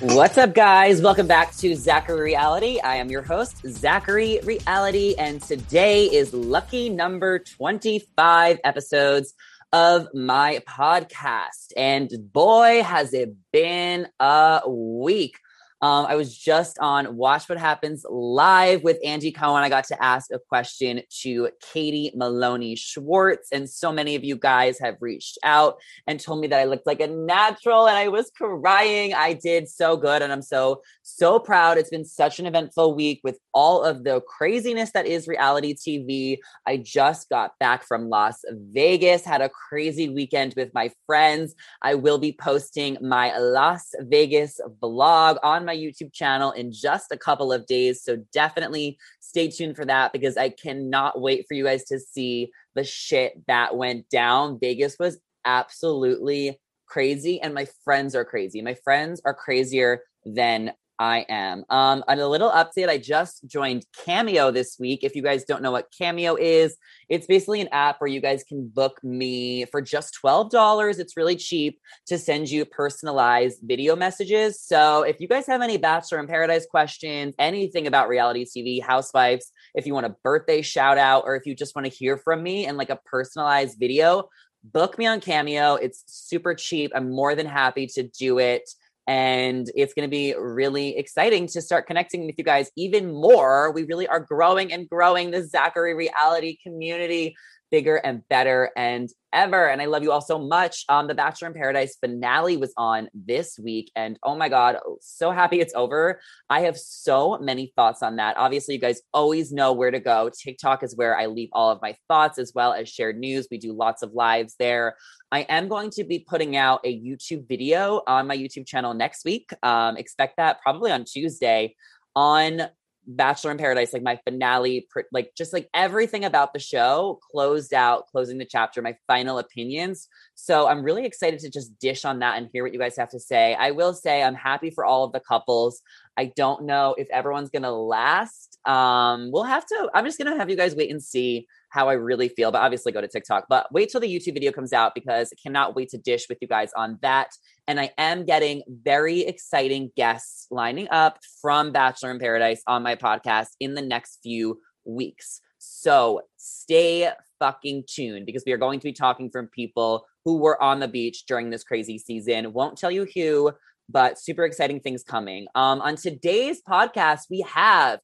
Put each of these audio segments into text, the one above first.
What's up, guys? Welcome back to Zachary Reality. I am your host, Zachary Reality, and today is lucky number 25 episodes of my podcast. And boy, has it been a week. Um, I was just on Watch What Happens live with Andy Cohen. I got to ask a question to Katie Maloney Schwartz, and so many of you guys have reached out and told me that I looked like a natural, and I was crying. I did so good, and I'm so so proud. It's been such an eventful week with all of the craziness that is reality TV. I just got back from Las Vegas, had a crazy weekend with my friends. I will be posting my Las Vegas vlog on my YouTube channel in just a couple of days. So definitely stay tuned for that because I cannot wait for you guys to see the shit that went down. Vegas was absolutely crazy, and my friends are crazy. My friends are crazier than I am. Um, and a little update I just joined Cameo this week. If you guys don't know what Cameo is, it's basically an app where you guys can book me for just $12. It's really cheap to send you personalized video messages. So if you guys have any Bachelor in Paradise questions, anything about reality TV, housewives, if you want a birthday shout out, or if you just want to hear from me and like a personalized video, book me on Cameo. It's super cheap. I'm more than happy to do it and it's going to be really exciting to start connecting with you guys even more. We really are growing and growing the Zachary reality community bigger and better and ever. And I love you all so much. Um, the Bachelor in Paradise finale was on this week, and oh my god, so happy it's over. I have so many thoughts on that. Obviously, you guys always know where to go. TikTok is where I leave all of my thoughts as well as shared news. We do lots of lives there. I am going to be putting out a YouTube video on my YouTube channel next week. Um, expect that probably on Tuesday on Bachelor in Paradise, like my finale, like just like everything about the show closed out, closing the chapter, my final opinions. So I'm really excited to just dish on that and hear what you guys have to say. I will say I'm happy for all of the couples. I don't know if everyone's gonna last. Um, we'll have to, I'm just gonna have you guys wait and see how I really feel, but obviously go to TikTok. But wait till the YouTube video comes out because I cannot wait to dish with you guys on that. And I am getting very exciting guests lining up from Bachelor in Paradise on my podcast in the next few weeks. So stay fucking tuned because we are going to be talking from people who were on the beach during this crazy season. Won't tell you who, but super exciting things coming. Um, on today's podcast, we have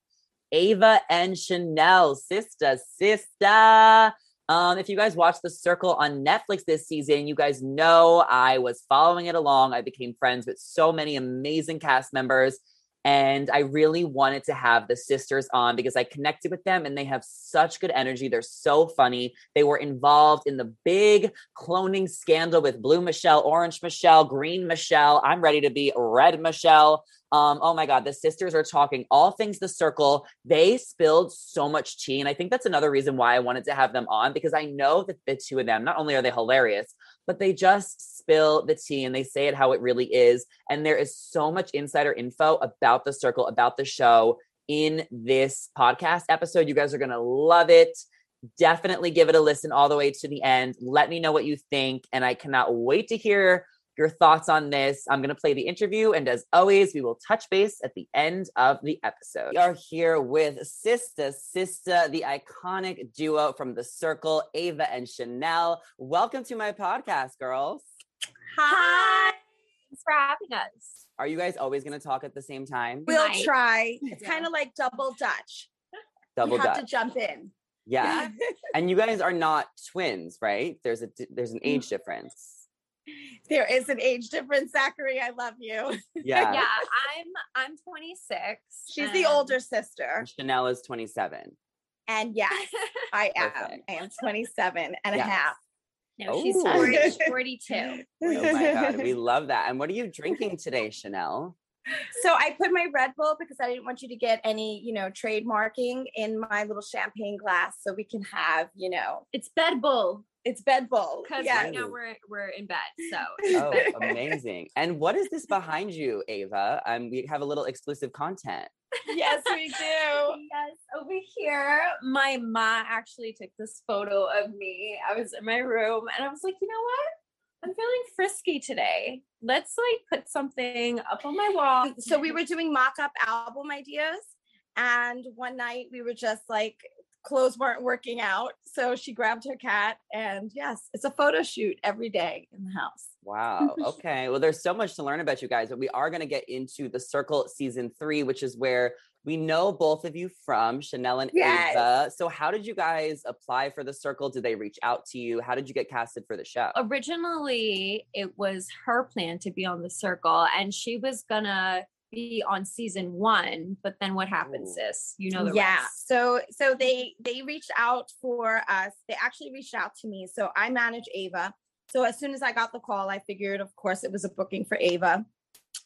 Ava and Chanel, sister, sister. Um, if you guys watched The Circle on Netflix this season, you guys know I was following it along. I became friends with so many amazing cast members. And I really wanted to have the sisters on because I connected with them and they have such good energy. They're so funny. They were involved in the big cloning scandal with Blue Michelle, Orange Michelle, Green Michelle. I'm ready to be Red Michelle. Um, oh my God, the sisters are talking all things the circle. They spilled so much tea. And I think that's another reason why I wanted to have them on because I know that the two of them, not only are they hilarious, but they just spill the tea and they say it how it really is. And there is so much insider info about the circle, about the show in this podcast episode. You guys are going to love it. Definitely give it a listen all the way to the end. Let me know what you think. And I cannot wait to hear your thoughts on this. I'm going to play the interview. And as always, we will touch base at the end of the episode. We are here with Sister Sister, the iconic duo from The Circle, Ava and Chanel. Welcome to my podcast, girls. Hi. Thanks for having us. Are you guys always going to talk at the same time? We'll try. It's yeah. kind of like double Dutch. Double Dutch. you have to jump in. Yeah. and you guys are not twins, right? There's a there's an age difference there is an age difference, Zachary. I love you. Yeah. yeah. I'm I'm 26. She's the older sister. Chanel is 27. And yes, I am. Perfect. I am 27 and yes. a half. No, she's 40, 42. Oh my God. We love that. And what are you drinking today, Chanel? So I put my Red Bull because I didn't want you to get any, you know, trademarking in my little champagne glass so we can have, you know, it's Bed Bull. It's bed Bull. Because yes. right now we're we're in bed. So oh, amazing. And what is this behind you, Ava? Um, we have a little exclusive content. yes, we do. yes, over here, my ma actually took this photo of me. I was in my room and I was like, you know what? I'm feeling frisky today. Let's like put something up on my wall. Um, so we were doing mock-up album ideas, and one night we were just like clothes weren't working out. So she grabbed her cat, and yes, it's a photo shoot every day in the house. Wow. Okay. well, there's so much to learn about you guys, but we are going to get into the Circle season three, which is where we know both of you from Chanel and Yes. Ava. So, how did you guys apply for the Circle? Did they reach out to you? How did you get casted for the show? Originally, it was her plan to be on the circle, and she was gonna be on season one. But then what happened, Ooh. sis? You know the yeah rest. so so they they reached out for us they actually reached out to me so i manage ava so as soon as i got the call i figured of course it was a booking for ava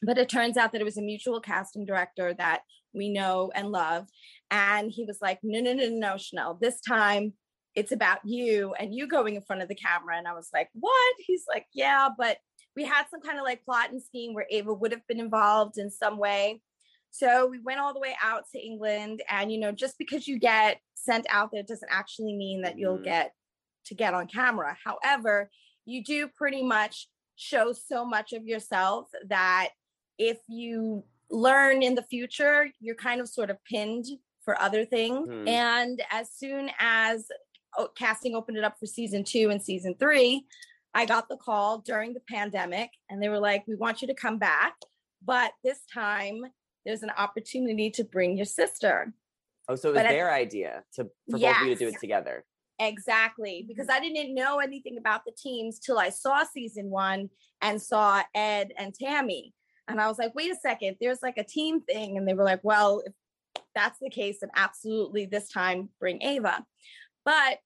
but it turns out that it was a mutual casting director that we know and love and he was like no no no no chanel this time it's about you and you going in front of the camera and i was like what he's like yeah but we had some kind of like plot and scheme where ava would have been involved in some way so we went all the way out to England. And, you know, just because you get sent out there doesn't actually mean that you'll Mhm. get to get on camera. However, you do pretty much show so much of yourself that if you learn in the future, you're kind of sort of pinned for other things. Mhm. And as soon as oh, casting opened it up for season two and season three, I got the call during the pandemic and they were like, we want you to come back. But this time there's an opportunity to bring your sister. Oh, so it was but I- their idea to for both of you to do it together. Exactly. Because I didn't know anything about the teams till I saw season one and saw Ed and Tammy. And I was like, wait a second, there's like a team thing. And they were like, well, if that's the case, then absolutely this time bring Ava. But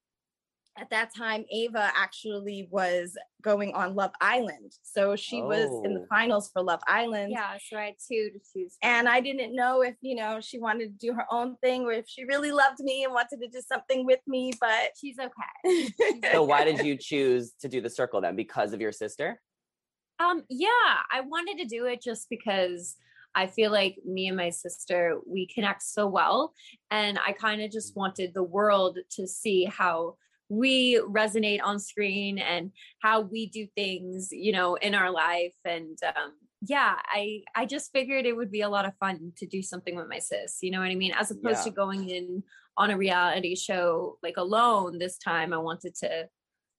at that time, Ava actually was going on Love Island. So she was in the Oh. finals for Love Island. Yeah, so I had two to choose. from. and I didn't know if you know she wanted to do her own thing or if she really loved me and wanted to do something with me. But she's okay. So, why did you choose to do the Circle then? Because of your sister? Um, yeah, I wanted to do it just because I feel like me and my sister we connect so well, and I kind of just wanted the world to see how we resonate on screen and how we do things, you know, in our life. And um, yeah, I I just figured it would be a lot of fun to do something with my sis. You know what I mean? As opposed to going in on a reality show like alone. This time, I wanted to,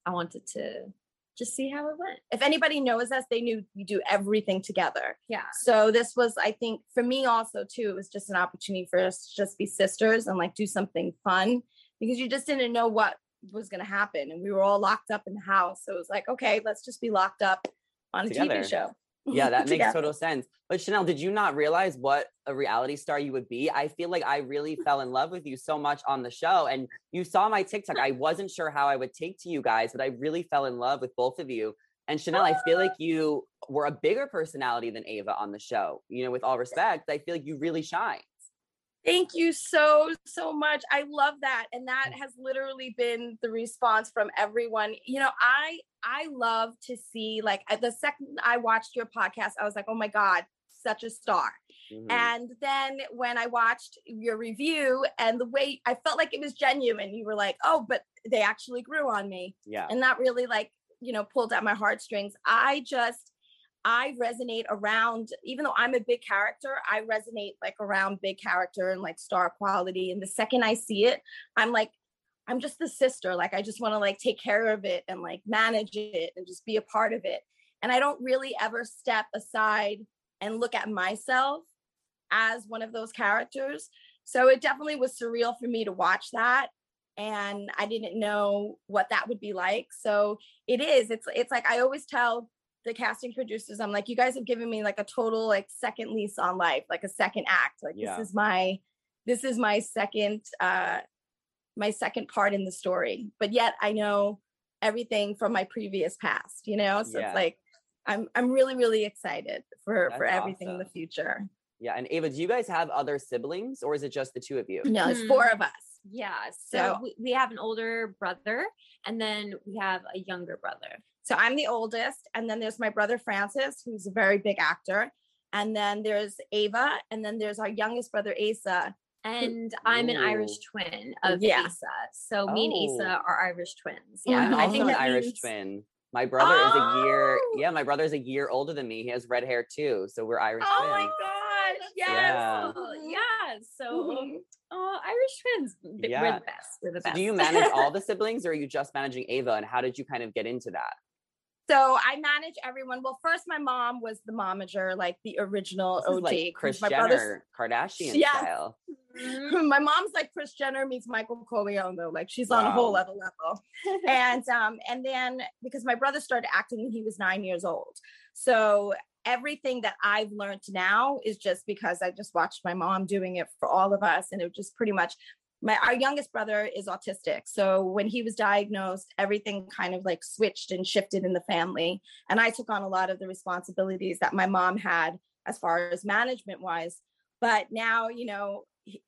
I wanted to just see how it went. if anybody knows us, they knew we do everything together. Yeah. So this was, I think, for me also too, it was just an opportunity for us to just be sisters and like do something fun because you just didn't know what was going to happen, and we were all locked up in the house. So it was like, okay, let's just be locked up on a Together. TV show. Yeah, that makes Together. total sense. But Chanel, did you not realize what a reality star you would be? I feel like I really fell in love with you so much on the show. And you saw my TikTok. I wasn't sure how I would take to you guys, but I really fell in love with both of you. And Chanel, I feel like you were a bigger personality than Ava on the show. You know, with all respect, I feel like you really shine. Thank you so, so much. I love that. And that mm. has literally been the response from everyone. You know, I I love to see like the second I watched your podcast, I was like, oh my God, such a star. Mhm. And then when I watched your review and the way I felt like it was genuine, you were like, oh, but they actually grew on me. yeah. And that really like, you know, pulled at my heartstrings. I just I resonate around, even though I'm a big character, I resonate like around big character and like star quality. And the second I see it, I'm like, I'm just the sister. Like I just want to like take care of it and like manage it and just be a part of it. And I don't really ever step aside and look at myself as one of those characters. So it definitely was surreal for me to watch that. And I didn't know what that would be like. So it is. It's it's like I always tell the casting producers, I'm like, you guys have given me like a total like second lease on life, like a second act. Like Yeah. this is my this is my second uh my second part in the story. But yet I know everything from my previous past, you know? So Yeah. it's like I'm I'm really, really excited for for That's everything in the future. Yeah. And Ava, do you guys have other siblings or is it just the two of you? No, it's Hmm. four of us. Yeah. So, So- we, we have an older brother and then we have a younger brother. So I'm the oldest, and then there's my brother Francis, who's a very big actor, and then there's Ava, and then there's our youngest brother Asa. And I'm an Irish twin of Yeah. Asa. So me and Oh. Asa are Irish twins. Yeah. I'm I think an that Irish means- twin. My brother is a year, Oh! yeah, my brother's a year older than me. He has red hair too. So we're Irish Oh my twins. gosh. Yes. Yeah. Oh, yeah. So, Mhm. oh, Irish twins. th- We're Yeah. the best. We're the So best. do you manage all the siblings or are you just managing Ava? And how did you kind of get into that? So I manage everyone. Well, first my mom was the momager, like the original OG. like Kris my Jenner, Kardashian style. My mom's like Kris Jenner meets Michael Corleone though. Like she's on a whole other level. and um, and then because my brother started acting when he was nine years old. So everything that I've learned now is just because I just watched my mom doing it for all of us. And it was just pretty much my our youngest brother is autistic. So when he was diagnosed, everything kind of like switched and shifted in the family. And I took on a lot of the responsibilities that my mom had as far as management wise. But now, you know,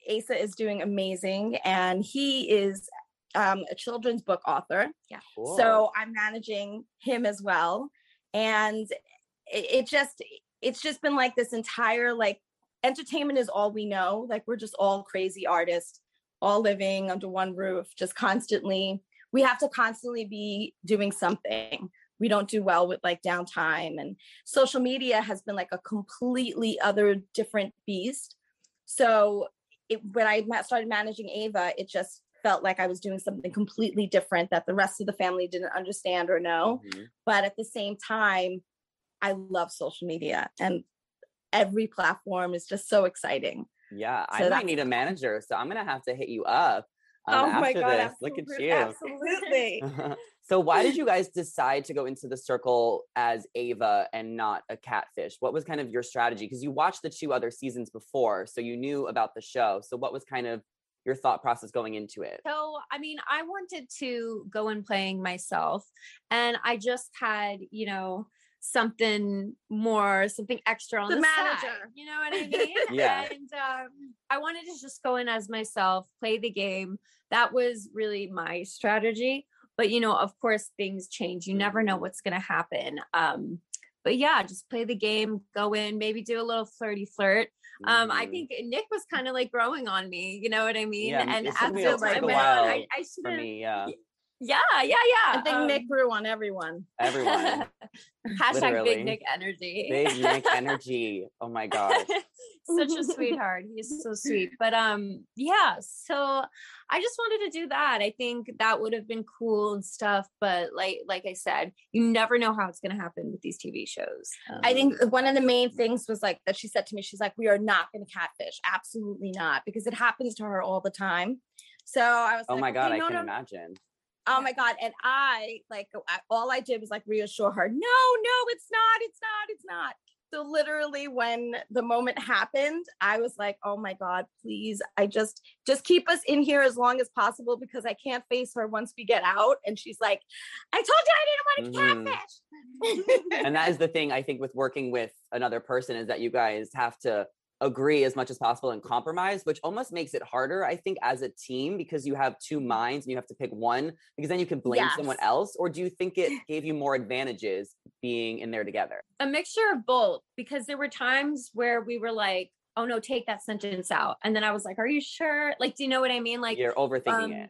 Asa is doing amazing and he is um, a children's book author. yeah Cool. So I'm managing him as well. And it, it just, it's just been like this entire like entertainment is all we know. Like we're just all crazy artists, all living under one roof, just constantly. We have to constantly be doing something. We don't do well with like downtime and social media has been like a completely other different beast. So it, when I started managing Ava, it just felt like I was doing something completely different that the rest of the family didn't understand or know. Mhm. But at the same time, I love social media and every platform is just so exciting. Yeah, I So might need a manager. So I'm going to have to hit you up um, oh after my God. this. Look at you. Absolutely. so why did you guys decide to go into the circle as Ava and not a catfish? What was kind of your strategy? Because you watched the two other seasons before, so you knew about the show. So what was kind of your thought process going into it? So, I mean, I wanted to go in playing myself, and I just had, you know, something more, something extra on The the, side, manager. you know what I mean? Yeah. And um, I wanted to just go in as myself, play the game. That was really my strategy. But you know, of course, things change. You never know what's going to happen. Um, but yeah, just play the game, go in, maybe do a little flirty flirt. Um, I Mhm. think Nick was kind of like growing on me, you know what I mean? Yeah, and it took me a- after took went on, I, I for should have, me, yeah, yeah, yeah, yeah. I think um, Nick grew on everyone. everyone, hashtag literally. big Nick energy. big Nick energy. Oh my god. Such a sweetheart. He's so sweet. But um, yeah. So I just wanted to do that. I think that would have been cool and stuff. But like, like I said, you never know how it's going to happen with these TV shows. I Um, think one of the main things was like that she said to me, she's like, we are not going to catfish. Absolutely not. Because it happens to her all the time. So I was Oh like, my god, okay, I no, can no, imagine. Oh my God. And I like all I did was like reassure her, no, no, it's not, it's not, it's not. So literally when the moment happened, I was like, oh my God, please. I just just keep us in here as long as possible because I can't face her once we get out. And she's like, I told you I didn't want to Mhm. catfish. and that is the thing I think with working with another person is that you guys have to agree as much as possible and compromise, which almost makes it harder, I think, as a team because you have two minds and you have to pick one because then you can blame someone else. Or do you think it gave you more advantages being in there together? a mixture of both because there were times where we were like, oh no, take that sentence out. And then I was like, are you sure? Like, do you know what I mean? Like, You're overthinking um, it.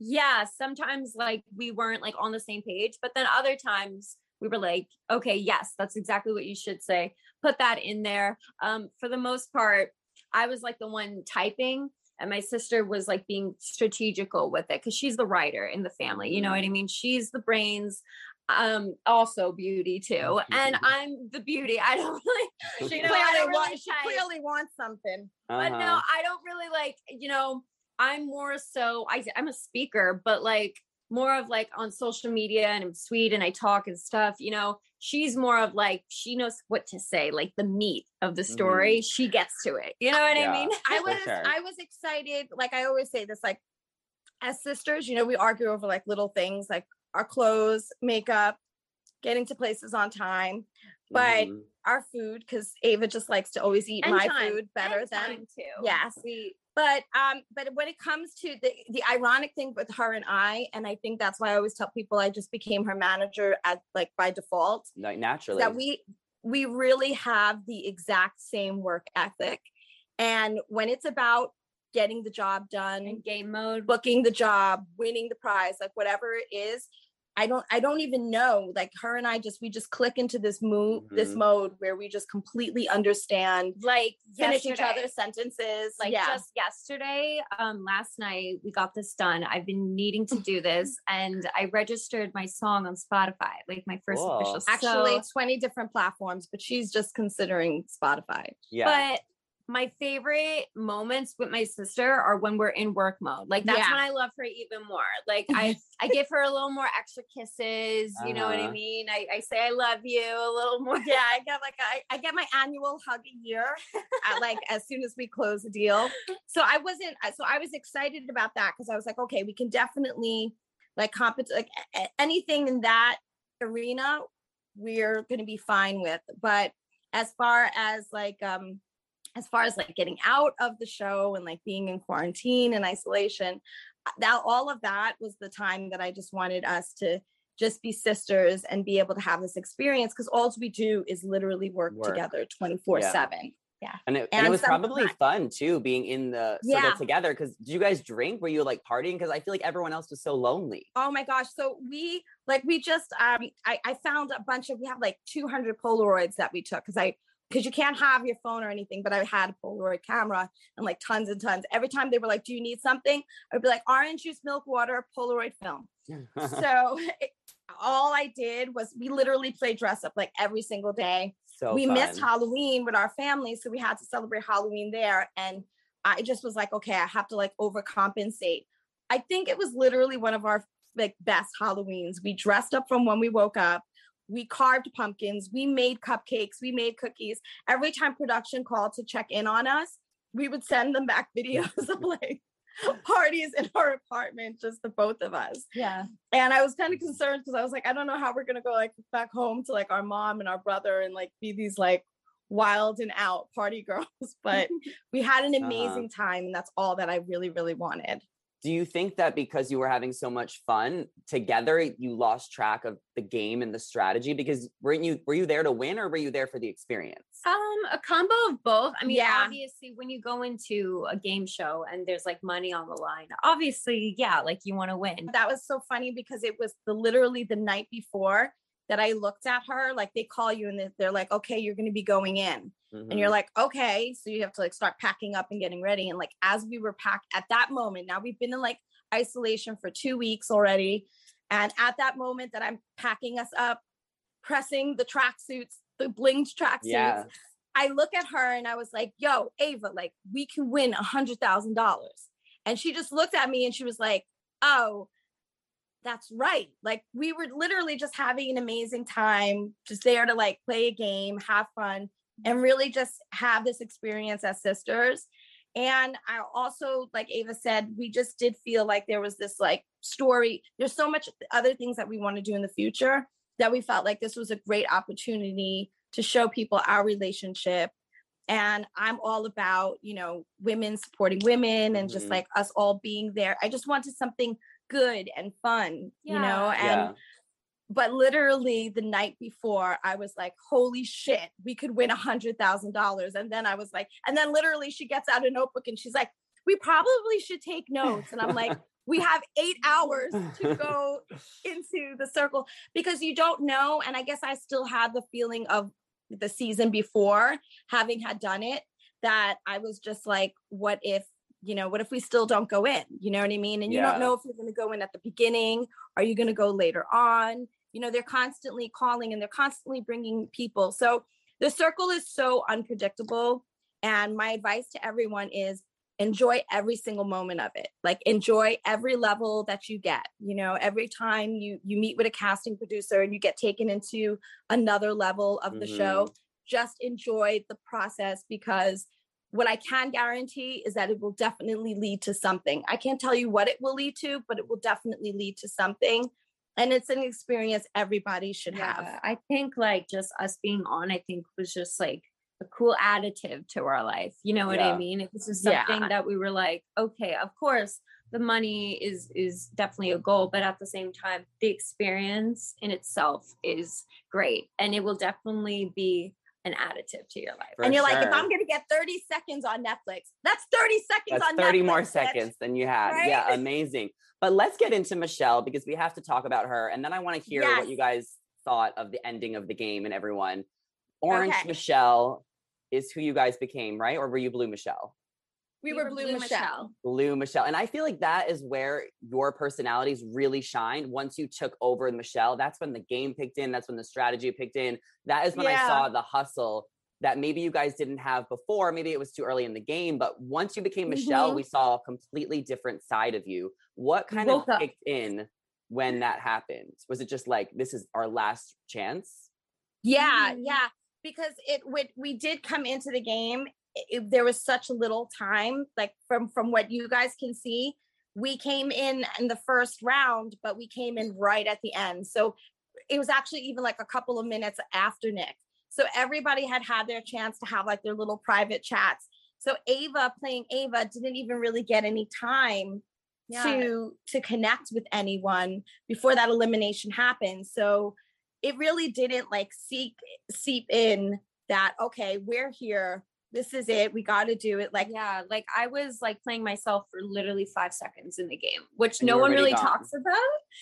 yeah sometimes like we weren't like on the same page but then other times we were like okay yes that's exactly what you should say put that in there. Um for the most part i was like the one typing and my sister was like being strategical with it because she's the writer in the family you know what i mean? She's the brains um also beauty too and i'm the beauty. I don't really she you know, I clearly, don't really wants, she clearly wants something. but no Uh-huh. i don't really like you know i'm more so I, i'm a speaker but like more of like on social media and i'm sweet and i talk and stuff you know she's more of like she knows what to say like the meat of the story she gets to it you know what Yeah. i mean I was sure. I was excited. Like I always say this, like as sisters, you know, we argue over like little things like our clothes, makeup, getting to places on time, but Mhm. our food, because Ava just likes to always eat And my time. food better And than time too Yes. we but um but when it comes to the the ironic thing with her and I, and I think that's why I always tell people I just became her manager at like by default, like naturally. that we we really have the exact same work ethic. And when it's about getting the job done, in game mode booking the job, winning the prize, like whatever it is, I don't I don't even know. Like her and I just we just click into this move mm-hmm. this mode where we just completely understand like finish each other's sentences. Like yeah. just yesterday, um last night we got this done. I've been needing to do this and I registered my song on Spotify, like my first Whoa. official. Actually, 20 different platforms, but she's just considering Spotify. Yeah. But my favorite moments with my sister are when we're in work mode. Like that's yeah. when I love her even more. Like I I give her a little more extra kisses. You uh-huh. know what I uh-huh. mean? I, I say I love you a little more. Yeah, I get like I, I get my annual hug a year at like as soon as we close a deal. So I wasn't so I was excited about that because I was like, okay, we can definitely like compete like anything in that arena we're gonna be fine with. But as far as like um as far as like getting out of the show and like being in quarantine and isolation that all of that was the time that i just wanted us to just be sisters and be able to have this experience because all we do is literally work, work. together 24 yeah. 7 yeah and it, and, and it was probably fun too being in the yeah. together because did you guys drink were you like partying because i feel like everyone else was so lonely oh my gosh so we like we just um i, I found a bunch of we have like 200 polaroids that we took because i because you can't have your phone or anything, but I had a Polaroid camera and like tons and tons. Every time they were like, Do you need something? I'd be like, Orange juice, milk, water, Polaroid film. so it, all I did was we literally played dress up like every single day. So we fun. missed Halloween with our family. So we had to celebrate Halloween there. And I just was like, okay, I have to like overcompensate. I think it was literally one of our like best Halloweens. We dressed up from when we woke up we carved pumpkins, we made cupcakes, we made cookies. Every time production called to check in on us, we would send them back videos of like parties in our apartment, just the both of us. Yeah. And I was kind of concerned because I was like, I don't know how we're gonna go like back home to like our mom and our brother and like be these like wild and out party girls. But we had an uh-huh. amazing uh-huh. time, and that's all that I really, really wanted do you think that because you were having so much fun together you lost track of the game and the strategy? Because weren't you were you there to win or were you there for the experience? Um a combo of both. I mean yeah. obviously when you go into a game show and there's like money on the line obviously yeah like you want to win. That was so funny because it was the literally the night before that I looked at her, like they call you and they're like, okay, you're going to be going in. Mm-hmm. And you're mm-hmm. like, okay. So you have to like start packing up and getting ready. And like, as we were packed at that moment, now we've been in like isolation for two weeks already. And at that moment that I'm packing us up, pressing the tracksuits, the blinged tracksuits, yeah. I look at her and I was like, yo, Ava, like we can win a hundred thousand dollars. And she just looked at me and she was like, oh, that's right. Like we were literally just having an amazing time, just there to like play a game, have fun, and really just have this experience as sisters. And I also, like Ava said, we just did feel like there was this like story. There's so much other things that we want to do in the future that we felt like this was a great opportunity to show people our relationship. And I'm all about, you know, women supporting women and just mm-hmm. like us all being there. I just wanted something good and fun, yeah. you know? And yeah. but literally the night before, I was like, holy shit, we could win a hundred thousand dollars. And then I was like, and then literally she gets out a notebook and she's like, we probably should take notes. And I'm like, we have eight hours to go into the circle because you don't know. And I guess I still had the feeling of the season before having had done it that I was just like, what if you know, what if we still don't go in? You know what I mean? And you don't know if you're going to go in at the beginning. Are you going to go later on? You know, they're constantly calling and they're constantly bringing people. So the circle is so unpredictable. And my advice to everyone is enjoy every single moment of it. Like enjoy every level that you get. You know, every time you you meet with a casting producer and you get taken into another level of the mm-hmm. show, just enjoy the process because what I can guarantee is that it will definitely lead to something. I can't tell you what it will lead to, but it will definitely lead to something. And it's an experience everybody should yeah, have. I think like just us being on, I think was just like a cool additive to our life. You know what yeah. I mean? It was just something yeah. that we were like, okay, of course the money is is definitely a goal, but at the same time, the experience in itself is great. And it will definitely be an additive to your life. For and you're like, if. I'm gonna get 30 seconds on Netflix, that's 30 seconds That's on 30 Netflix. more bitch. seconds than you had. Yeah, amazing. But let's get into Michelle because we have to talk about her. And then I want to hear what you guys thought of the ending of the game and everyone. Orange Okay. Michelle is who you guys became, right? Or were you Blue Michelle? We, were Blue, Michelle. Blue Michelle. And I feel like that is where your personalities really shined. Once you took over Michelle, that's when the game picked in. That's when the strategy picked in. That is when I saw the hustle that maybe you guys didn't have before. Maybe it was too early in the game, but once you became Michelle, Mhm. we saw a completely different side of you. What kind Woke of up. kicked in when that happened? Was it just like, this is our last chance? Yeah, Mhm. yeah. Because it would we did come into the game. It, there was such little time, like from from what you guys can see. We came in in the first round, but we came in right at the end. So it was actually even like a couple of minutes after Nick. So everybody had had their chance to have like their little private chats. So Ava playing Ava didn't even really get any time Yeah. to to connect with anyone before that elimination happened. So it really didn't like seek seep in that okay, we're here. This is it. We got to do it. Like yeah, like I was like playing myself for literally five seconds in the game, which And no one really gone. talks about.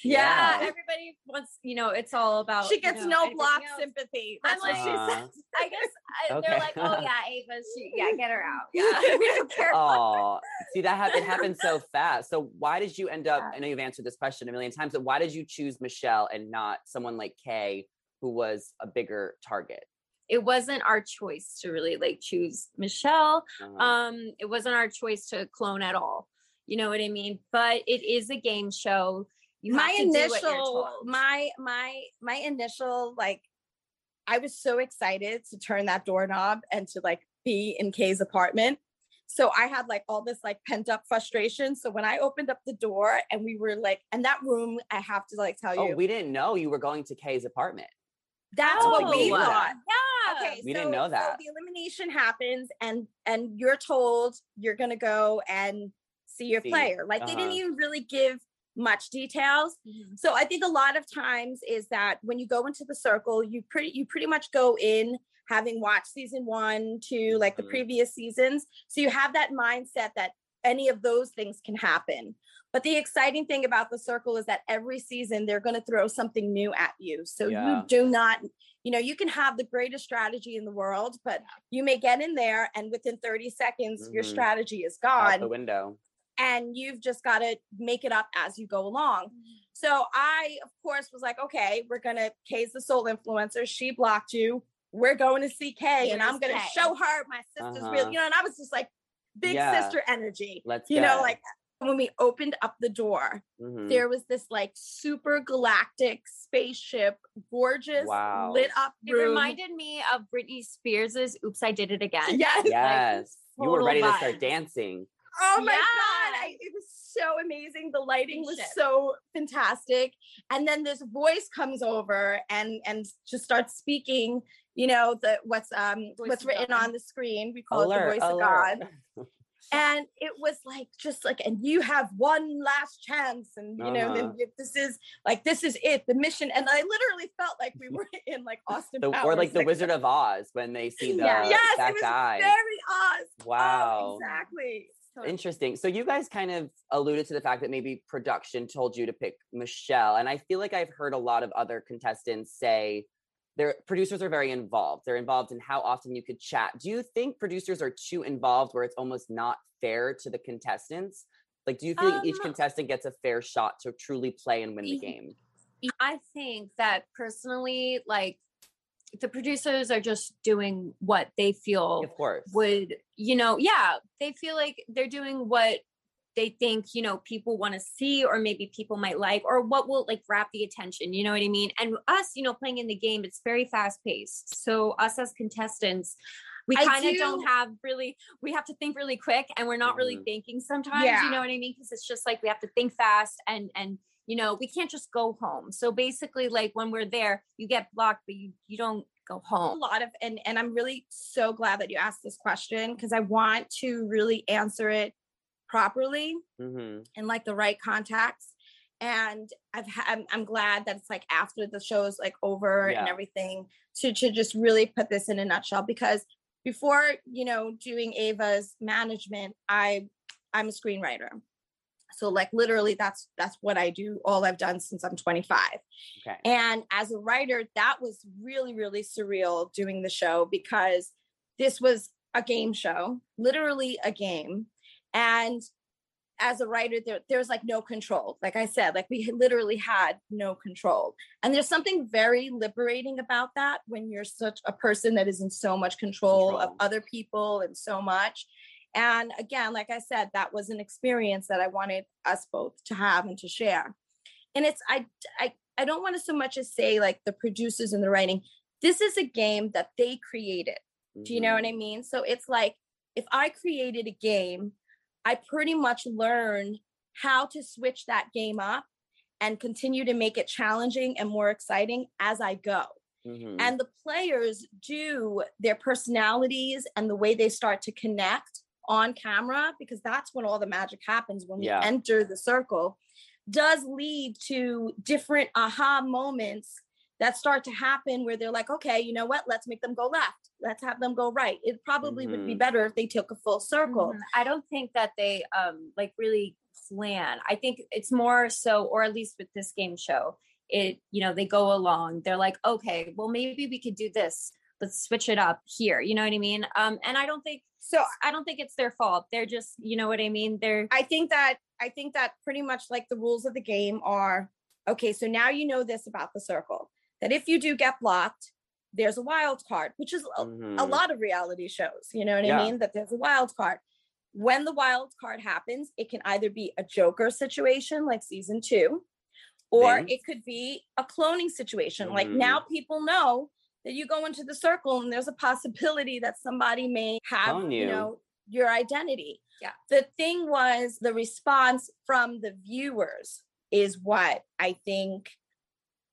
Yeah. everybody wants, you know, it's all about. she you gets know, no everything block else. sympathy. I'm That's what like, she says. I guess I, Okay. they're like, oh yeah, Ava, she, yeah, get her out. Yeah, we don't care. Oh, see that happened happened so fast. So why did you end up? Yeah. I know you've answered this question a million times, but why did you choose Michelle and not someone like Kay, who was a bigger target? It wasn't our choice to really like choose Michelle. Uh-huh. um it wasn't our choice to clone at all you know what i mean but it is a game show you my have to do what you're initial my my my initial like I was so excited to turn that doorknob and to like be in Kay's apartment. So I had like all this like pent up frustration. So when I opened up the door and we were like, and that room, I have to like tell oh, you, we didn't know you were going to Kay's apartment. that's what we Oh, thought. yeah Okay, We didn't know so that. the elimination happens, and and you're told you're gonna go and see your See, player. Like they didn't uh-huh. even really give much details. Mhm. So I think a lot of times is that when you go into the circle, you pretty you pretty much go in having watched season one, two, like the Mhm. previous seasons. So you have that mindset that any of those things can happen. But the exciting thing about the circle is that every season they're going to throw something new at you. So Yeah. you do not, you know, you can have the greatest strategy in the world, but you may get in there and within 30 seconds, your Mhm. strategy is Out gone the window. and you've just got to make it up as you go along. So I, of course, was like, okay, we're gonna Kay's the soul influencer. She blocked you. We're going to see Kay, and I'm gonna Kay? show her my sister's real. Uh-huh. You know, and I was just like, big Yeah. sister energy. Let's You know, like when we opened up the door, Mhm. there was this like super galactic spaceship, gorgeous, Wow. lit up it reminded me of britney spears's oops i did it again yes. Yes, you were total ready to start dancing. Oh my Yeah. god, I, it was so amazing. The lighting was so fantastic, and then this voice comes over and and just starts speaking. You know the what's um Voice what's written God. on the screen. We call Alert, it the voice alert. of God, and it was like just like and you have one last chance, and you know Uh-huh. then this is like this is it, the mission. And I literally felt like we were in like Austin The- Powers, or like the Wizard of Oz when they see the Yeah. Yes, that it was guy. very Oz. Oh, wow. exactly. Interesting. So you guys kind of alluded to the fact that maybe production told you to pick Michelle, and I feel like I've heard a lot of other contestants say their producers are very involved. They're involved in how often you could chat. Do you think producers are too involved where it's almost not fair to the contestants? Like, do you feel like each Um, contestant gets a fair shot to truly play and win the game? I think that personally, like the producers are just doing what they feel Of course. would, you know, yeah, they feel like they're doing what they think, you know, people want to see or maybe people might like or what will like grab the attention, you know what I mean? And us, you know, playing in the game, it's very fast paced. So us as contestants, we kind of do- don't have really we have to think really quick and we're not really Mhm. thinking sometimes, Yeah. you know what I mean? Because it's just like we have to think fast and and you know, we can't just go home. So basically like when we're there, you get blocked, but you you don't go home. a lot of and and I'm really so glad that you asked this question because I want to really answer it properly hmm in like the right contacts And I've ha- I'm, I'm glad that it's like after the show's like over and everything to to just really put this in a nutshell because before you know doing ava's management i i'm a screenwriter. So like literally that's that's what i do all i've done since i'm 25 Okay. and as a writer that was really really surreal doing the show because this was a game show literally a game and as a writer there, there's like no control like i said like we literally had no control. And there's something very liberating about that when you're such a person that is in so much control, of other people and so much. And again like i said that was an experience that i wanted us both to have and to share. And it's i i, I don't want to so much as say like the producers and the writing this is a game that they created. Do you know what. I mm-hmm. mean? So it's like if I created a game, I pretty much learn how to switch that game up and continue to make it challenging and more exciting as I go. Mhm. And the players do their personalities and the way they start to connect on camera, because that's when all the magic happens when Yeah. we enter the circle, does lead to different aha moments that start to happen where they're like, okay, you know what? Let's make them go left. Let's have them go right. It probably would be Mhm. better if they took a full circle. Mhm. I don't think that they um like really plan. I think it's more so, or at least with this game show, it you know they go along. They're like, okay, well maybe we could do this. Let's switch it up here. You know what I mean? Um, and I don't think So I don't think it's their fault. They're just, you know what I mean? They're I think that I think that pretty much like the rules of the game are okay. So now you know this about the circle that if you do get blocked, there's a wild card, which is a, a Mhm. lot of reality shows. You know what Yeah. I mean? That there's a wild card. When the wild card happens, it can either be a Joker situation like season two, or Vince. it could be a cloning situation. Like Mhm. now people know that you go into the circle and there's a possibility that somebody may have, you you. know, your identity. Yeah. The thing was the response from the viewers is what I think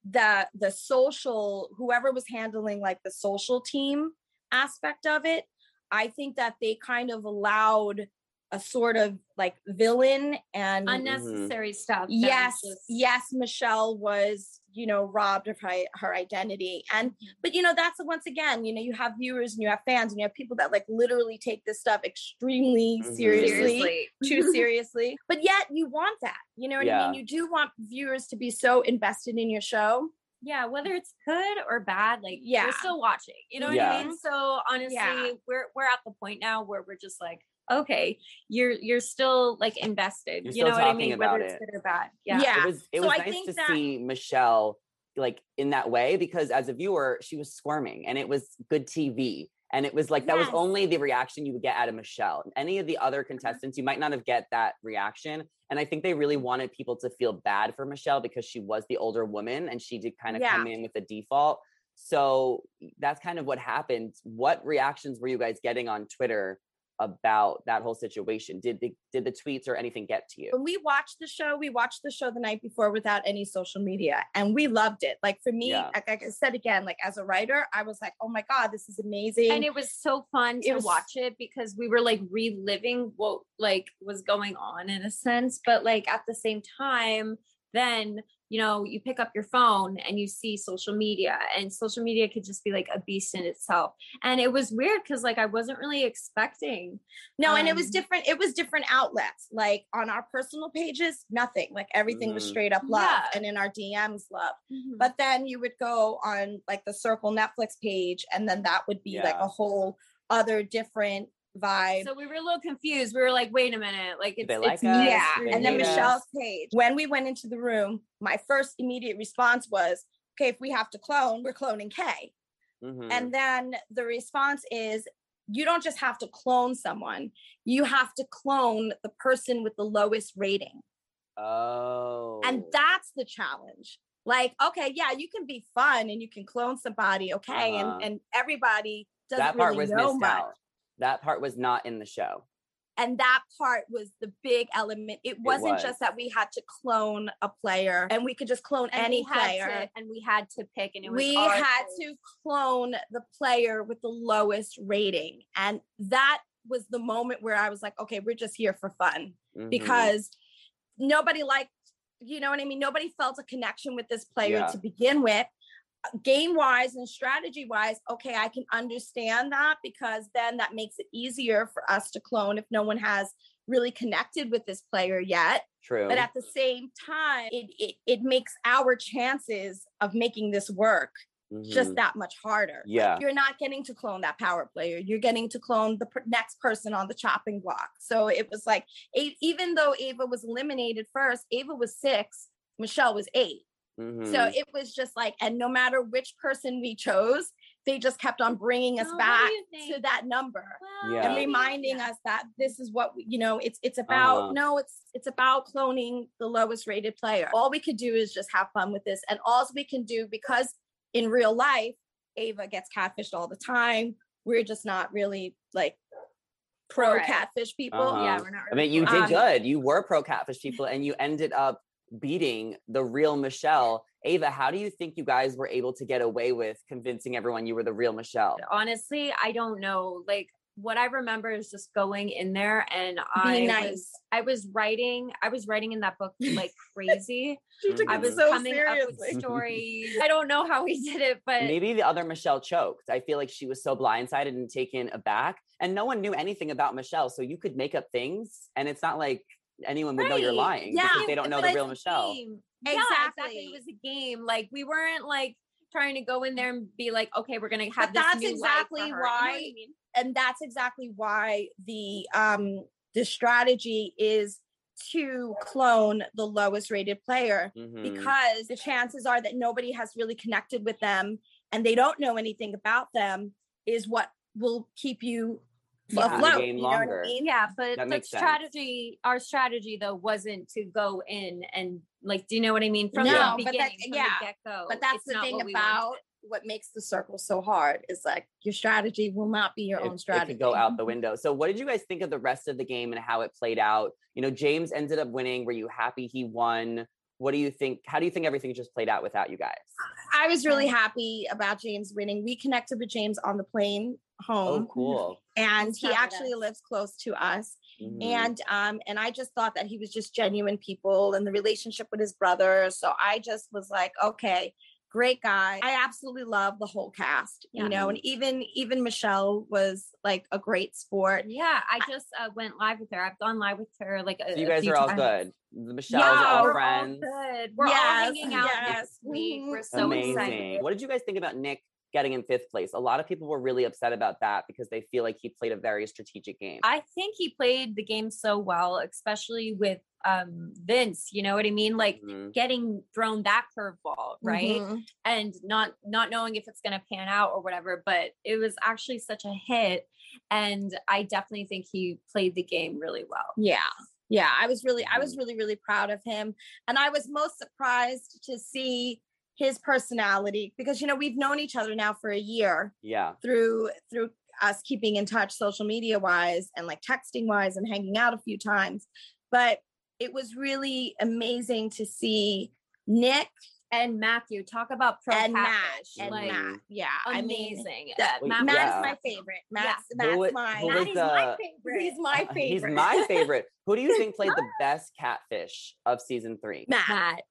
that the social whoever was handling like the social team aspect of it, I think that they kind of allowed a sort of like villain and unnecessary stuff. yes just- yes michelle was you know robbed of her, her identity and but you know that's once again you know you have viewers and you have fans and you have people that like literally take this stuff extremely Mhm. seriously seriously. too seriously but yet you want that you know what i mean you do want viewers to be so invested in your show yeah, whether it's good or bad, like Yeah. we're still watching. You know what Yeah. I mean? So honestly, Yeah. we're we're at the point now where we're just like, okay, you're you're still like invested. You're you still know what I talking mean? about Whether it's it. good or bad. Yeah. Yeah. it was it So was I nice think to that- see Michelle like in that way because as a viewer she was squirming and it was good TV and it was like that was only the reaction you would get out of Michelle. Any of the other mm-hmm. contestants you might not have get that reaction and I think they really wanted people to feel bad for Michelle because she was the older woman and she did kind of Yeah. come in with the default. So that's kind of what happened. What reactions were you guys getting on Twitter about that whole situation? Did the did the tweets or anything get to you? when we watched the show we watched the show the night before without any social media and we loved it like for me Yeah. like, like i said again like as a writer i was like oh my god this is amazing And it was so fun to was- watch it because we were like reliving what like was going on in a sense, but like at the same time, then you know you pick up your phone and you see social media and social media could just be like a beast in itself and it was weird because like i wasn't really expecting No, and it was Um, different. It was different outlets. Like on our personal pages, nothing. Like everything was Mhm. straight up love, Yeah. and in our DMs, love. but But then you would go on like the Circle Netflix page, and then that would be like a whole other different vibe. so we were a little confused we were like wait a minute like it's, like it's yeah, they and then hate us. Michelle's page. When we went into the room, my first immediate response was, "Okay, if we have to clone, we're cloning K." Mhm. And then the response is you don't just have to clone someone, you have to clone the person with the lowest rating. Oh. And that's the challenge. Like, okay, yeah, you can be fun and you can clone somebody, okay, Uh-huh. and and everybody doesn't that part really was know missed much. out. That part was not in the show. And that part was the big element. It wasn't was. just that we had to clone a player and we could just clone And any player. to, and we had to pick and it was we had choice. to clone the player with the lowest rating. And that was the moment where I was like, okay, we're just here for fun Mhm. because nobody liked, you know what I mean? Nobody felt a connection with this player Yeah. to begin with. Game wise and strategy wise, okay, I can understand that because then that makes it easier for us to clone if no one has really connected with this player yet. True. But at the same time, it it, it makes our chances of making this work just Mhm. that much harder. Like, Yeah. you're not getting to clone that power player. You're getting to clone the per- next person on the chopping block. So it was like, even though Ava was eliminated first, Ava was six, Michelle was eight. So Mhm. it was just like, and no matter which person we chose, they just kept on bringing us Oh, back to that number Well, Yeah. and reminding yeah. us that this is what we, you know it's it's about Uh-huh. no it's it's about cloning the lowest rated player all we could do is just have fun with this and all we can do because in real life ava gets catfished all the time we're just not really like pro Right. catfish people Uh-huh. Yeah, we're not. I mean, you did Um, good. You were pro catfish people, and you ended up beating the real Michelle. Ava, how do you think you guys were able to get away with convincing everyone you were the real Michelle? honestly, I don't know. Like what I remember is just going in there and I Be was. I was writing I was writing in that book like crazy. she took. I was so coming seriously up with stories. I don't know how we did it, but Maybe the other Michelle choked. I feel like she was so blindsided and taken aback, and no one knew anything about Michelle. So you could make up things, and it's not like anyone would know you're lying Yeah, because they don't know but the real Michelle. game. Yeah, exactly. Exactly. It was a game. Like we weren't like trying to go in there and be like, okay, we're gonna have But this that's new life for exactly her. You know what why I mean? and that's exactly why the um the strategy is to clone the lowest rated player Mhm. because the chances are that nobody has really connected with them and they don't know anything about them is what will keep you Yeah. Afloat. you know what longer. I mean? Yeah, but That the makes sense. strategy, our strategy though, wasn't to go in and like, do you know what I mean? From No, the but beginning, that- from yeah, the get go. But that's the thing about what makes the circle so hard is like your strategy will not be your it, own it strategy. could go out the window. So, what did you guys think of the rest of the game and how it played out? You know, James ended up winning. Were you happy he won? What do you think? How do you think everything just played out without you guys? I was really happy about James winning. We connected with James on the plane Oh, home. cool. and He's he actually us. lives close to us Mhm. and um and i just thought that he was just genuine people and the relationship with his brother so i just was like okay great guy i absolutely love the whole cast Yeah. you know and even even michelle was like a great sport Yeah, I just uh, went live with her. I've gone live with her like a, so you a guys few are all times. good. The Michelle's Yeah, all we're friends. good. We're Yes, all hanging out yes. next week. We're so Amazing. excited. What did you guys think about Nick getting in fifth place? A lot of people were really upset about that because they feel like he played a very strategic game. I think he played the game so well, especially with um Vince. You know what I mean? Like Mhm. getting thrown that curveball, right? Mhm. and not not knowing if it's going to pan out or whatever but it was actually such a hit and i definitely think he played the game really well yeah yeah i was really i was Mhm. really really proud of him and i was most surprised to see his personality because you know we've known each other now for a year Yeah. through through us keeping in touch social media wise and like texting wise and hanging out a few times. But it was really amazing to see nick and matthew talk about pro and matt and like matt yeah i mean amazing. Matt matt's yeah. my favorite. Matt's, Who matt's wa- my who Matt is the- my favorite. He's my Uh, favorite. He's my favorite. Who do you think played the best catfish of season three? matt. Matt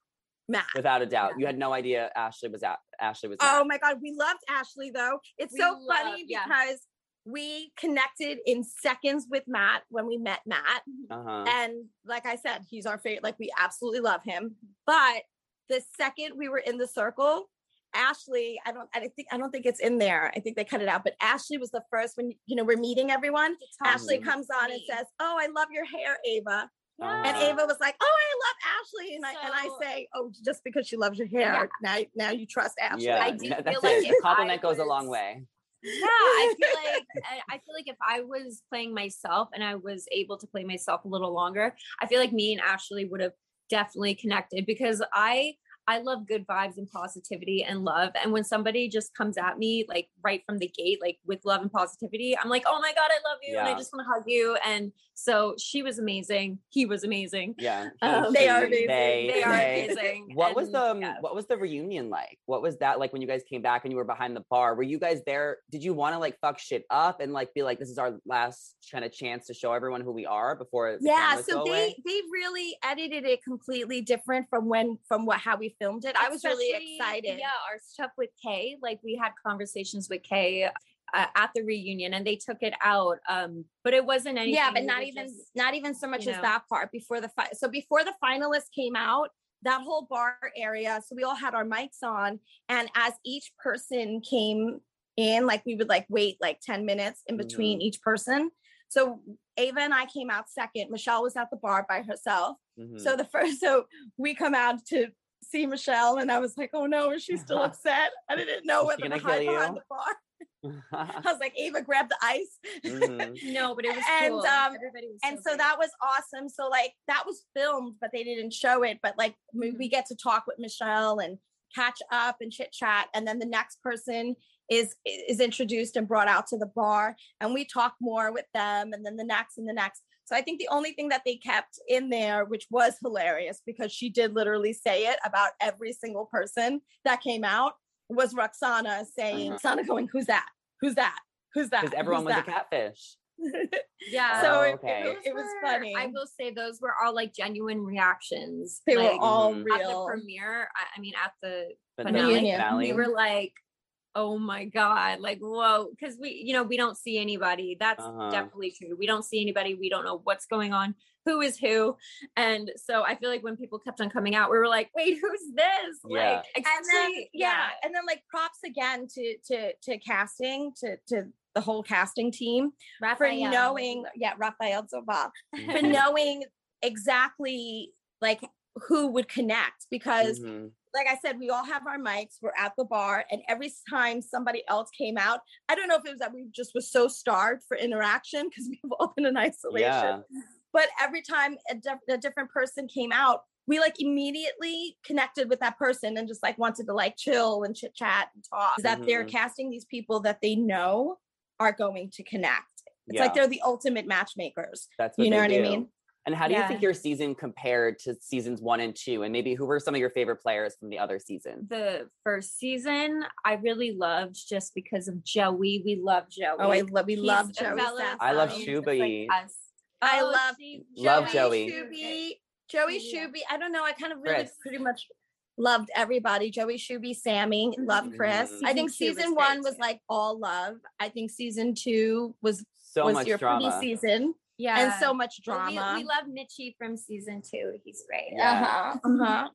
matt Without a doubt. You had no idea Ashley was at Ashley was Oh Matt. my god, we loved Ashley though. It's We so love- funny yeah. because we connected in seconds with Matt when we met Matt. Uh-huh. And like I said, he's our favorite. Like we absolutely love him. But the second we were in the circle, Ashley, I don't I think I don't think it's in there. I think they cut it out. But Ashley was the first when you know we're meeting everyone. Ashley comes on and says, Oh, I love your hair, Ava. And Uh-huh. Ava was like, "Oh, I love Ashley," and I and I say, "Oh, just because she loves your hair, now now you trust Ashley." yeah, I do yeah, feel that's like it. if Compliment I goes a long way. yeah i feel like I- i feel like if i was playing myself and i was able to play myself a little longer i feel like me and ashley would have definitely connected because i i love good vibes and positivity and love and when somebody just comes at me like right from the gate like with love and positivity i'm like oh my god i love you and i just want to hug you and so she was amazing he was amazing Yeah. Um, They are amazing. They, they are they. amazing What was the yeah. what was the reunion like? What was that like when you guys came back and you were behind the bar? Were you guys there? Did you want to like fuck shit up and like be like this is our last kind of chance to show everyone who we are before yeah so they away? they really edited it completely different from when from what how we filmed it. I was really excited. Yeah, our stuff with Kay, like we had conversations with Kay uh, at the reunion, and they took it out. Um, but it wasn't anything. yeah but not even just- not even so much you as know. that part before the fi- so before the finalists came out that whole bar area so we all had our mics on and as each person came in like we would like wait like 10 minutes in between each person so ava and i came out second michelle was at the bar by herself Mhm. so the first so we come out to see michelle and i was like oh no is she still upset i didn't know Is whether to hide behind you? the bar i was like ava grab the ice Mhm. No, but it was And, cool. um, Everybody was and so great. that was awesome so like that was filmed but they didn't show it but like we, Mm-hmm. we get to talk with michelle and catch up and chit chat and then the next person is is introduced and brought out to the bar and we talk more with them and then the next and the next so i think the only thing that they kept in there which was hilarious because she did literally say it about every single person that came out was ruksana saying Uh-huh. ruksana going who's that who's that who's that Because everyone Who's was a catfish. yeah. so Oh, it, okay. it, was- it was were- funny I will say those were all like genuine reactions. they like, were all Mhm. at the real premiere. I, I mean, at the But finale, finale. we were like, "Oh my god!" Like, whoa, because we, you know, we don't see anybody. That's Uh-huh. definitely true. We don't see anybody. We don't know what's going on. Who is who? And so I feel like when people kept on coming out, we were like, "Wait, who's this?" Yeah. Like, and then especially- yeah. and then like props again to to to casting to to the whole casting team for knowing yeah Rafael Zobal for Mhm. knowing exactly like who would connect because Mhm. Like I said, we all have our mics. We're at the bar, and every time somebody else came out, I don't know if it was that we just was so starved for interaction because we've all been in isolation. Yeah. But every time a, diff- a different person came out, we like immediately connected with that person and just like wanted to like chill and chit chat and talk. Is that they're Mhm. casting these people that they know are going to connect. It's like they're the ultimate matchmakers. That's You know what I mean? And how do you think your season compared to seasons one and two? And maybe who were some of your favorite players from the other seasons? the first season I really loved just because of Joey. We love Joey. Oh, I love we He's love Joey. I love Science, Shooby. like us. I Oh, love she- Love Joey. Shooby, Joey Yeah. Shooby. I don't know. I kind of really Chris. pretty much loved everybody. Joey Shooby, Sammy, love Chris. Mhm. I think Season was one was like all love. I think season two was So was much your drama. pretty season Yeah. and so much Well, drama. We, we love Mitchie from season two. He's great. Yeah. Uh-huh. uh-huh.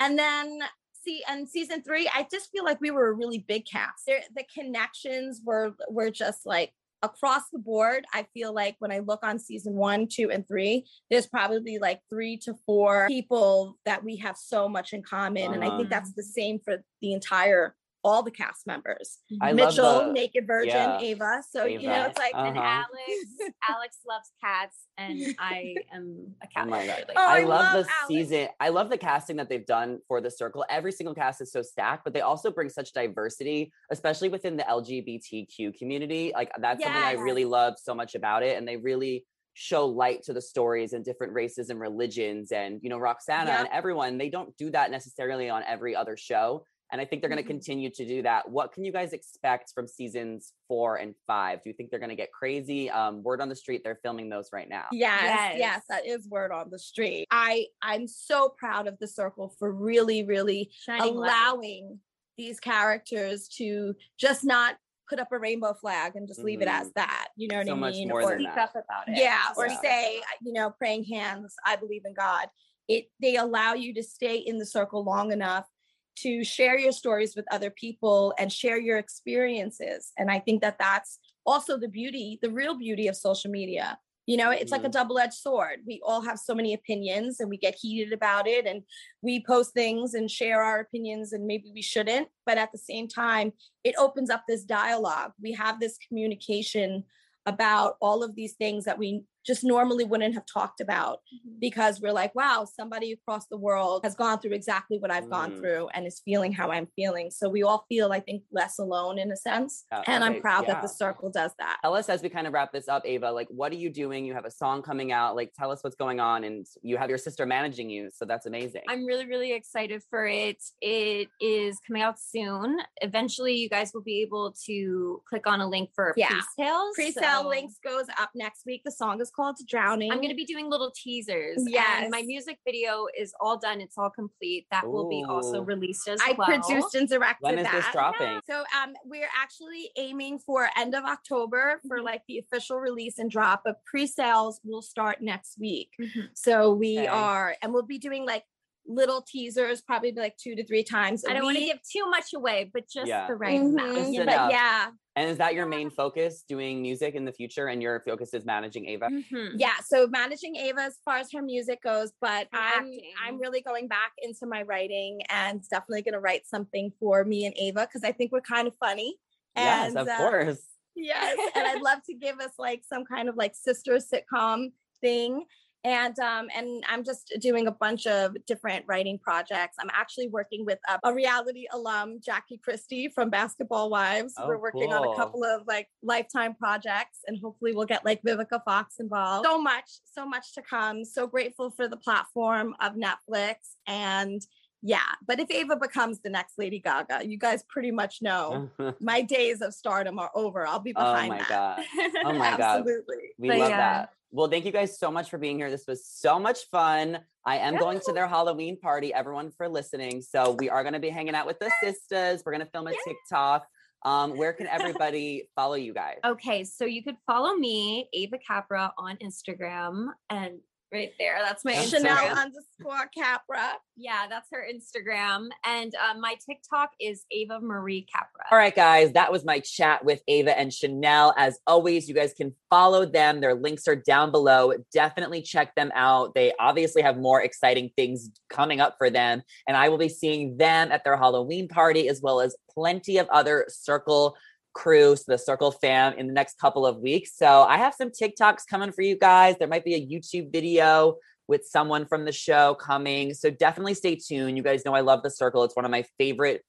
And then see, and season three, I just feel like we were a really big cast. There, the connections were were just like across the board. I feel like when I look on season one, two, and three, there's probably like three to four people that we have so much in common. And I Uh-huh. think that's the same for the entire all the cast members. I love Mitchell, the- Naked Virgin, yeah. Ava. So you know, it's like And Uh-huh. Alex, Alex loves cats, and I am a Oh cat. my god! really. Oh, I, I love, love the Alex. season. I love the casting that they've done for the circle. Every single cast is so stacked, but they also bring such diversity, especially within the LGBTQ community. Like that's something I really love so much about it, and they really show light to the stories and different races and religions. And you know, Ruksana and everyone, they don't do that necessarily on every other show. And I think they're going to Mhm. continue to do that. What can you guys expect from seasons four and five? Do you think they're going to get crazy? Um, word on the street, they're filming those right now. Yes, yes, Yes. that is word on the street. I I'm so proud of the circle for really, really Shining light. allowing these characters to just not put up a rainbow flag and just leave it as Mhm. that. You know what So I much mean? more or than Speak up about it. yeah, or Yeah. say, you know, praying hands, I believe in God. It they allow you to stay in the circle long enough to share your stories with other people and share your experiences. And I think that that's also the beauty, the real beauty of social media. You know, it's like a Mhm. double-edged sword. We all have so many opinions and we get heated about it and we post things and share our opinions and maybe we shouldn't, but at the same time, it opens up this dialogue. We have this communication about all of these things that we just normally wouldn't have talked about Mhm. because we're like, wow, somebody across the world has gone through exactly what I've gone Mhm. through and is feeling how I'm feeling. So we all feel, I think, less alone in a sense. Uh, and I'm okay, proud that the circle does that. Tell us as we kind of wrap this up, Ava, like what are you doing? You have a song coming out. Like tell us what's going on. And you have your sister managing you. So that's amazing. I'm really, really excited for it. It is coming out soon. Eventually, you guys will be able to click on a link for Yeah. pre-sales. Pre-sale so- links goes up next week. The song is called Drowning. I'm going to be doing little teasers. Yes. And my music video is all done. It's all complete. That will be also released as I well. I produced and directed When is that. this dropping? So um, we're actually aiming for end of October for like the official release and drop, but pre-sales will start next week. Mhm. So we Okay. are, and we'll be doing like little teasers, probably like two to three times. a I don't want to give too much away, but just Yeah. the right Mhm, amount. Just But yeah, And is that your main focus, doing music in the future, and your focus is managing Ava? Mhm. yeah. So managing Ava as far as her music goes, but I'm acting. I'm really going back into my writing and definitely going to write something for me and Ava because I think we're kind of funny. Yes, And, of uh, course. Yes, and I'd love to give us like some kind of like sister sitcom thing. And um and I'm just doing a bunch of different writing projects. I'm actually working with a, a reality alum, Jackie Christie from Basketball Wives. Oh, We're working on a couple of like lifetime projects, and hopefully we'll get like Vivica Fox involved. So much, so much to come. So grateful for the platform of Netflix and. Yeah, but if Ava becomes the next Lady Gaga, you guys pretty much know my days of stardom are over. I'll be behind. Oh behind my that. God. Oh my God. Absolutely. We But love yeah. that. Well, thank you guys so much for being here. This was so much fun. I am going to their Halloween party, everyone for listening. So we are going to be hanging out with the sisters. We're going to film a TikTok. Um, where can everybody follow you guys? Okay, so you could follow me, Ava Capra, on Instagram, and right there, that's my That's Chanel. Instagram. underscore Capra. Yeah, that's her Instagram, and uh, my TikTok is Ava Marie Capra. All right, guys, that was my chat with Ava and Chanel. As always, you guys can follow them. Their links are down below. Definitely check them out. They obviously have more exciting things coming up for them. And I will be seeing them at their Halloween party, as well as plenty of other Circle crew, so the Circle fam, in the next couple of weeks. So I have some TikToks coming for you guys. There might be a YouTube video with someone from the show coming. So definitely stay tuned. You guys know I love the Circle. It's one of my favorite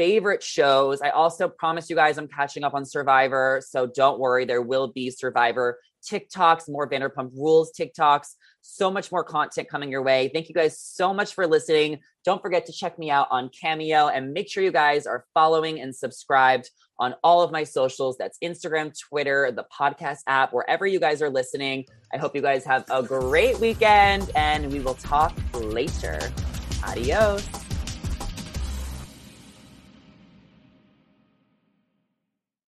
favorite shows. I also promise you guys I'm catching up on Survivor. So don't worry, there will be Survivor TikToks, more Vanderpump Rules TikToks, so much more content coming your way. Thank you guys so much for listening. Don't forget to check me out on Cameo and make sure you guys are following and subscribed on all of my socials. That's Instagram, Twitter, the podcast app, wherever you guys are listening. I hope you guys have a great weekend and we will talk later. Adios.